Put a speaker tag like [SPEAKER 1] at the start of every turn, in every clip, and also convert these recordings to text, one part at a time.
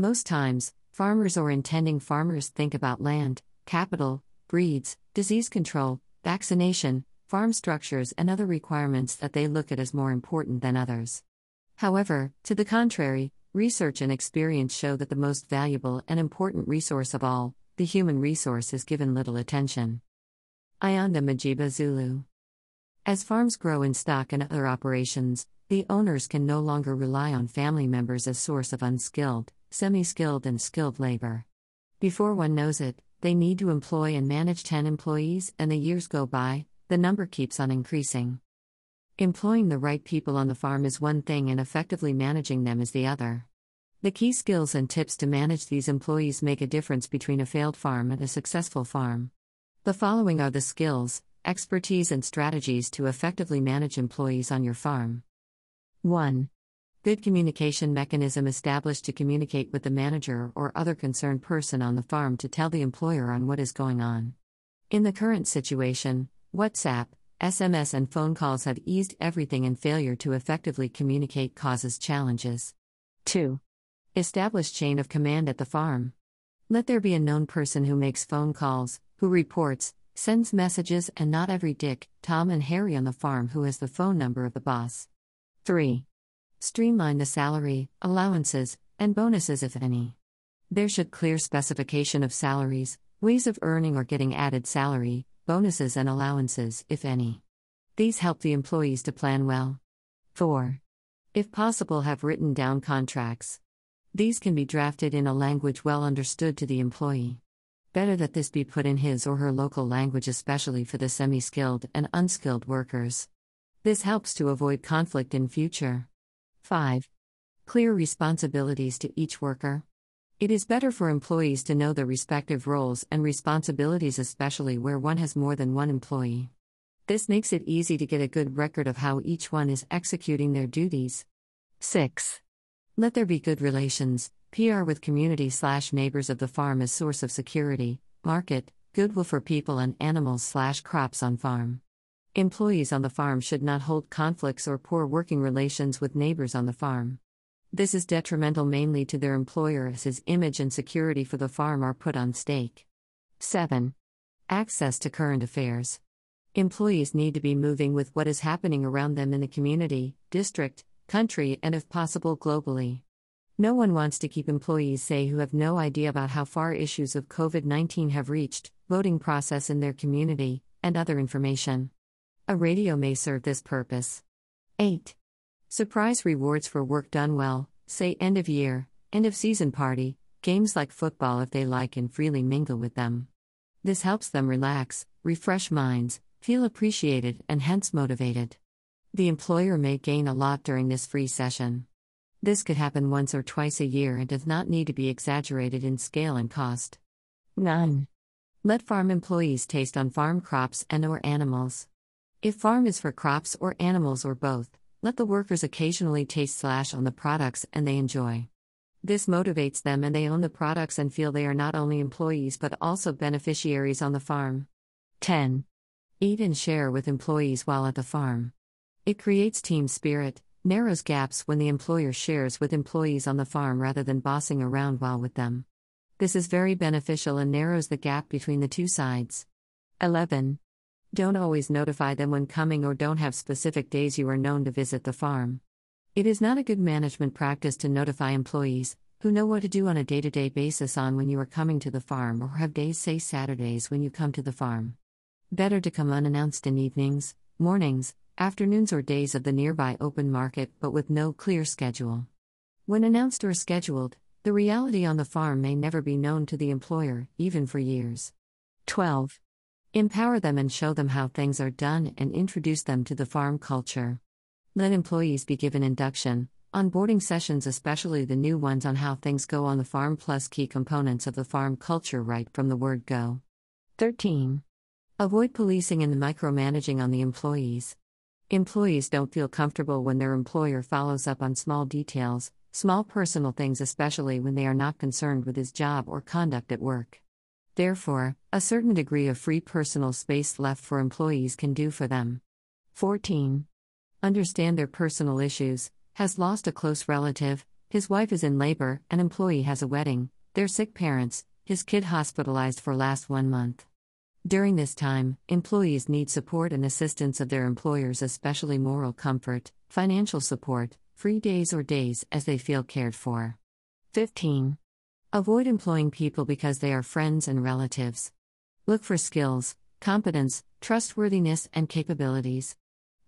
[SPEAKER 1] Most times, farmers or intending farmers think about land, capital, breeds, disease control, vaccination, farm structures, and other requirements that they look at as more important than others. However, to the contrary, research and experience show that the most valuable and important resource of all, the human resource, is given little attention. Ayanda Majiba Zulu. As farms grow in stock and other operations, the owners can no longer rely on family members as source of unskilled, semi-skilled and skilled labor. Before one knows it, they need to employ and manage 10 employees and the years go by, the number keeps on increasing. Employing the right people on the farm is one thing and effectively managing them is the other. The key skills and tips to manage these employees make a difference between a failed farm and a successful farm. The following are the skills, expertise, and strategies to effectively manage employees on your farm. 1. Good communication mechanism established to communicate with the manager or other concerned person on the farm to tell the employer on what is going on. In the current situation, WhatsApp, SMS and phone calls have eased everything, and failure to effectively communicate causes challenges. 2. Establish chain of command at the farm. Let there be a known person who makes phone calls, who reports, sends messages, and not every Dick, Tom, and Harry on the farm who has the phone number of the boss. 3. Streamline the salary, allowances, and bonuses if any. There should clear specification of salaries, ways of earning or getting added salary, bonuses and allowances, if any. These help the employees to plan well. 4. If possible, have written down contracts. These can be drafted in a language well understood to the employee. Better that this be put in his or her local language, especially for the semi skilled and unskilled workers. This helps to avoid conflict in future. 5. Clear responsibilities to each worker. It is better for employees to know their respective roles and responsibilities, especially where one has more than one employee. This makes it easy to get a good record of how each one is executing their duties. 6. Let there be good relations, PR with community slash neighbors of the farm as source of security, market, goodwill for people and animals slash crops on farm. Employees on the farm should not hold conflicts or poor working relations with neighbors on the farm. This is detrimental mainly to their employer as his image and security for the farm are put on stake. 7. Access to current affairs. Employees need to be moving with what is happening around them in the community, district, country, and if possible, globally. No one wants to keep employees say who have no idea about how far issues of COVID 19 have reached, voting process in their community, and other information. A radio may serve this purpose. 8. Surprise rewards for work done well, say end of year, end of season party, games like football if they like and freely mingle with them. This helps them relax, refresh minds, feel appreciated, and hence motivated. The employer may gain a lot during this free session. This could happen once or twice a year and does not need to be exaggerated in scale and cost. 9. Let farm employees taste on farm crops and or animals. If farm is for crops or animals or both, let the workers occasionally taste slash on the products and they enjoy. This motivates them and they own the products and feel they are not only employees but also beneficiaries on the farm. 10. Eat and share with employees while at the farm. It creates team spirit, narrows gaps when the employer shares with employees on the farm rather than bossing around while with them. This is very beneficial and narrows the gap between the two sides. 11. Don't always notify them when coming or don't have specific days you are known to visit the farm. It is not a good management practice to notify employees, who know what to do on a day to day basis on when you are coming to the farm or have days, say Saturdays, when you come to the farm. Better to come unannounced in evenings, mornings, afternoons, or days of the nearby open market but with no clear schedule. When announced or scheduled, the reality on the farm may never be known to the employer, even for years. 12. Empower them and show them how things are done and introduce them to the farm culture. Let employees be given induction, onboarding sessions, especially the new ones on how things go on the farm, plus key components of the farm culture right from the word go. 13. Avoid policing and the micromanaging on the employees. Employees don't feel comfortable when their employer follows up on small details, small personal things, especially when they are not concerned with his job or conduct at work. Therefore, a certain degree of free personal space left for employees can do for them. 14. Understand their personal issues, has lost a close relative, his wife is in labor, an employee has a wedding, their sick parents, his kid hospitalized for last one month. During this time, employees need support and assistance of their employers, especially moral comfort, financial support, free days or days as they feel cared for. 15. Avoid employing people because they are friends and relatives. Look for skills, competence, trustworthiness, and capabilities.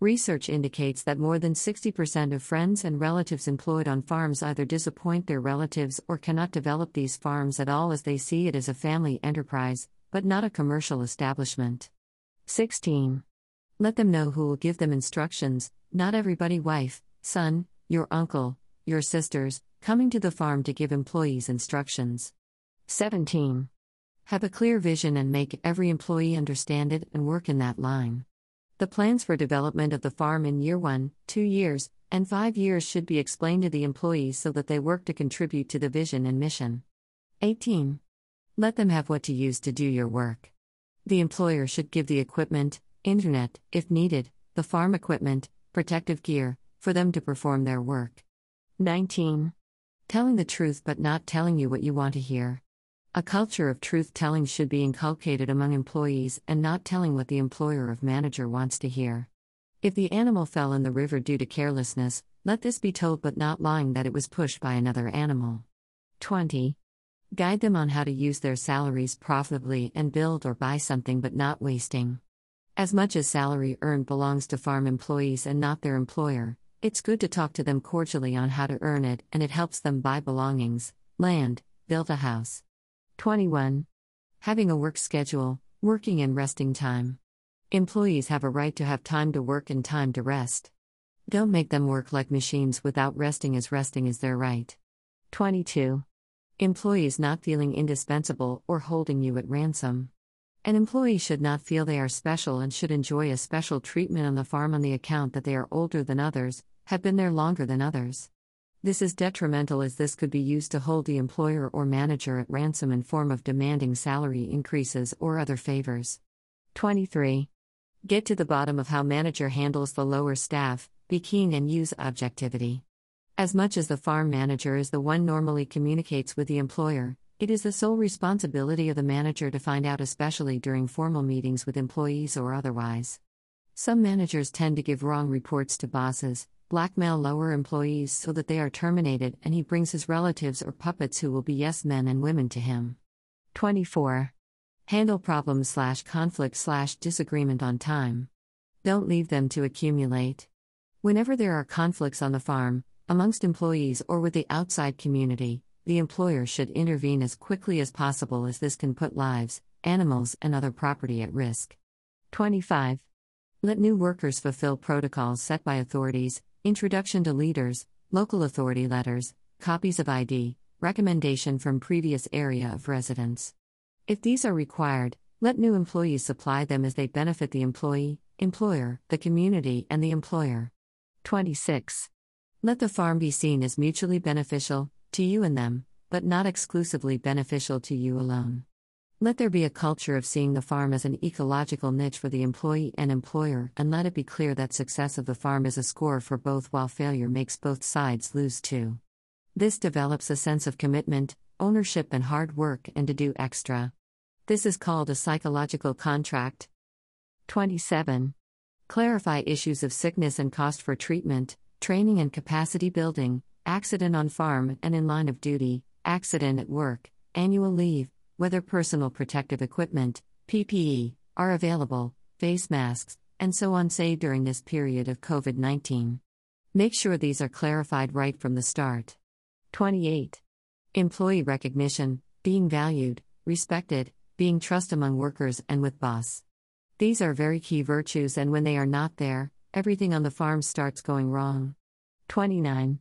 [SPEAKER 1] Research indicates that more than 60% of friends and relatives employed on farms either disappoint their relatives or cannot develop these farms at all as they see it as a family enterprise, but not a commercial establishment. 16. Let them know who will give them instructions, not everybody, wife, son, your uncle, your sisters, coming to the farm to give employees instructions. 17. Have a clear vision and make every employee understand it and work in that line. The plans for development of the farm in year one, two years, and five years should be explained to the employees so that they work to contribute to the vision and mission. 18. Let them have what to use to do your work. The employer should give the equipment, internet, if needed, the farm equipment, protective gear, for them to perform their work. 19. Telling the truth but not telling you what you want to hear. A culture of truth telling should be inculcated among employees and not telling what the employer of manager wants to hear. If the animal fell in the river due to carelessness, let this be told but not lying that it was pushed by another animal. 20. Guide them on how to use their salaries profitably and build or buy something but not wasting. As much as salary earned belongs to farm employees and not their employer, it's good to talk to them cordially on how to earn it and it helps them buy belongings, land, build a house. 21. Having a work schedule, working and resting time. Employees have a right to have time to work and time to rest. Don't make them work like machines without resting, as resting is their right. 22. Employees not feeling indispensable or holding you at ransom. An employee should not feel they are special and should enjoy a special treatment on the farm on the account that they are older than others, have been there longer than others. This is detrimental as this could be used to hold the employer or manager at ransom in form of demanding salary increases or other favors. 23. Get to the bottom of how manager handles the lower staff, be keen and use objectivity. As much as the farm manager is the one normally communicates with the employer, it is the sole responsibility of the manager to find out especially during formal meetings with employees or otherwise. Some managers tend to give wrong reports to bosses, blackmail lower employees so that they are terminated, and he brings his relatives or puppets who will be yes men and women to him. 24. Handle problems slash conflict slash disagreement on time. Don't leave them to accumulate. Whenever there are conflicts on the farm, amongst employees or with the outside community, the employer should intervene as quickly as possible as this can put lives, animals, and other property at risk. 25. Let new workers fulfill protocols set by authorities, Introduction to Leaders, Local Authority Letters, Copies of ID, Recommendation from Previous Area of Residence. If these are required, let new employees supply them as they benefit the employee, employer, the community, and the employer. 26. Let the farm be seen as mutually beneficial, to you and them, but not exclusively beneficial to you alone. Let there be a culture of seeing the farm as an ecological niche for the employee and employer, and let it be clear that success of the farm is a score for both while failure makes both sides lose too. This develops a sense of commitment, ownership, and hard work, and to do extra. This is called a psychological contract. 27. Clarify issues of sickness and cost for treatment, training and capacity building, accident on farm and in line of duty, accident at work, annual leave, whether personal protective equipment, PPE, are available, face masks, and so on, say during this period of COVID 19. Make sure these are clarified right from the start. 28. Employee recognition, being valued, respected, being trust among workers and with boss. These are very key virtues, and when they are not there, everything on the farm starts going wrong. 29.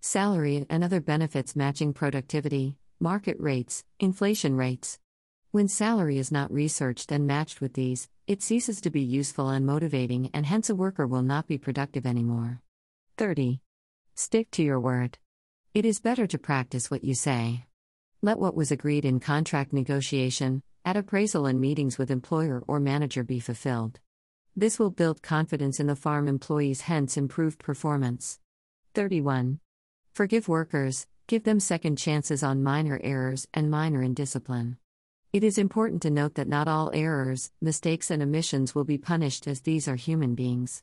[SPEAKER 1] Salary and other benefits matching productivity, market rates, inflation rates. When salary is not researched and matched with these, it ceases to be useful and motivating, and hence a worker will not be productive anymore. 30. Stick to your word. It is better to practice what you say. Let what was agreed in contract negotiation, at appraisal and meetings with employer or manager be fulfilled. This will build confidence in the farm employees, hence improved performance. 31. Forgive workers, give them second chances on minor errors and minor indiscipline. It is important to note that not all errors, mistakes, and omissions will be punished as these are human beings.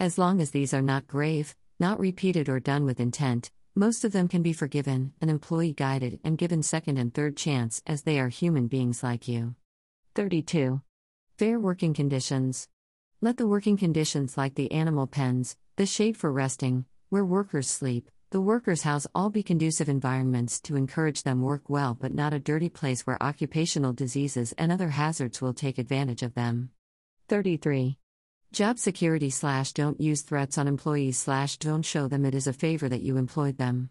[SPEAKER 1] As long as these are not grave, not repeated, or done with intent, most of them can be forgiven, an employee guided, and given second and third chance as they are human beings like you. 32. Fair working conditions. Let the working conditions like the animal pens, the shade for resting, where workers sleep, the workers' house all be conducive environments to encourage them work well but not a dirty place where occupational diseases and other hazards will take advantage of them. 33. Job security slash don't use threats on employees slash don't show them it is a favor that you employed them.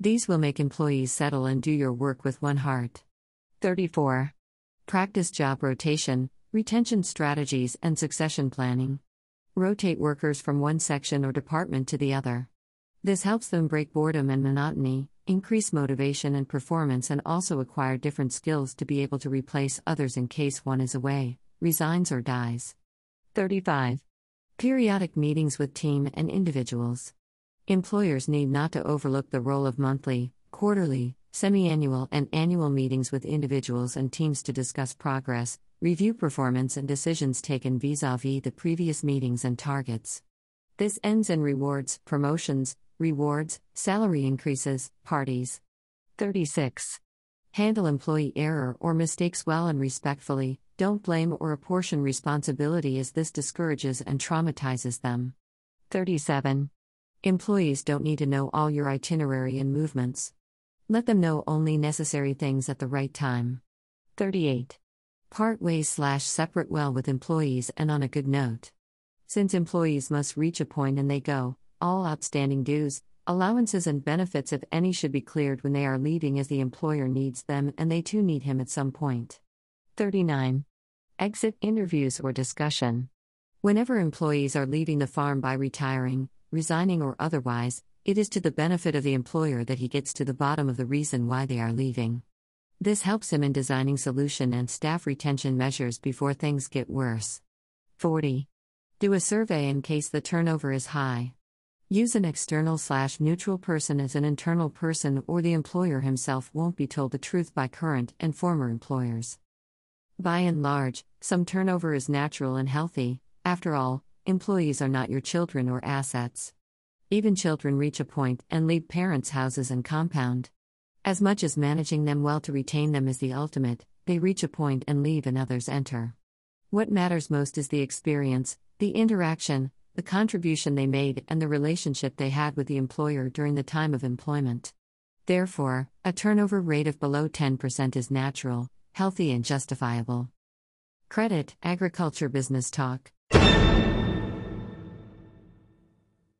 [SPEAKER 1] These will make employees settle and do your work with one heart. 34. Practice job rotation, retention strategies, and succession planning. Rotate workers from one section or department to the other. This helps them break boredom and monotony, increase motivation and performance, and also acquire different skills to be able to replace others in case one is away, resigns, or dies. 35. Periodic meetings with team and individuals. Employers need not to overlook the role of monthly, quarterly, semi annual, and annual meetings with individuals and teams to discuss progress, review performance, and decisions taken vis a vis the previous meetings and targets. This ends in rewards, promotions, rewards, salary increases, parties. 36. Handle employee error or mistakes well and respectfully, don't blame or apportion responsibility as this discourages and traumatizes them. 37. Employees don't need to know all your itinerary and movements. Let them know only necessary things at the right time. 38. Part ways slash separate well with employees and on a good note. Since employees must reach a point and they go, all outstanding dues, allowances, and benefits, if any, should be cleared when they are leaving as the employer needs them and they too need him at some point. 39. Exit interviews or discussion. Whenever employees are leaving the farm by retiring, resigning, or otherwise, it is to the benefit of the employer that he gets to the bottom of the reason why they are leaving. This helps him in designing solution and staff retention measures before things get worse. 40. Do a survey in case the turnover is high. Use an external slash neutral person as an internal person, or the employer himself won't be told the truth by current and former employers. By and large, some turnover is natural and healthy. After all, employees are not your children or assets. Even children reach a point and leave parents' houses and compound. As much as managing them well to retain them is the ultimate, they reach a point and leave and others enter. What matters most is the experience, the interaction, the contribution they made, and the relationship they had with the employer during the time of employment. Therefore, a turnover rate of below 10% is natural, healthy, and justifiable. Credit Agriculture Business Talk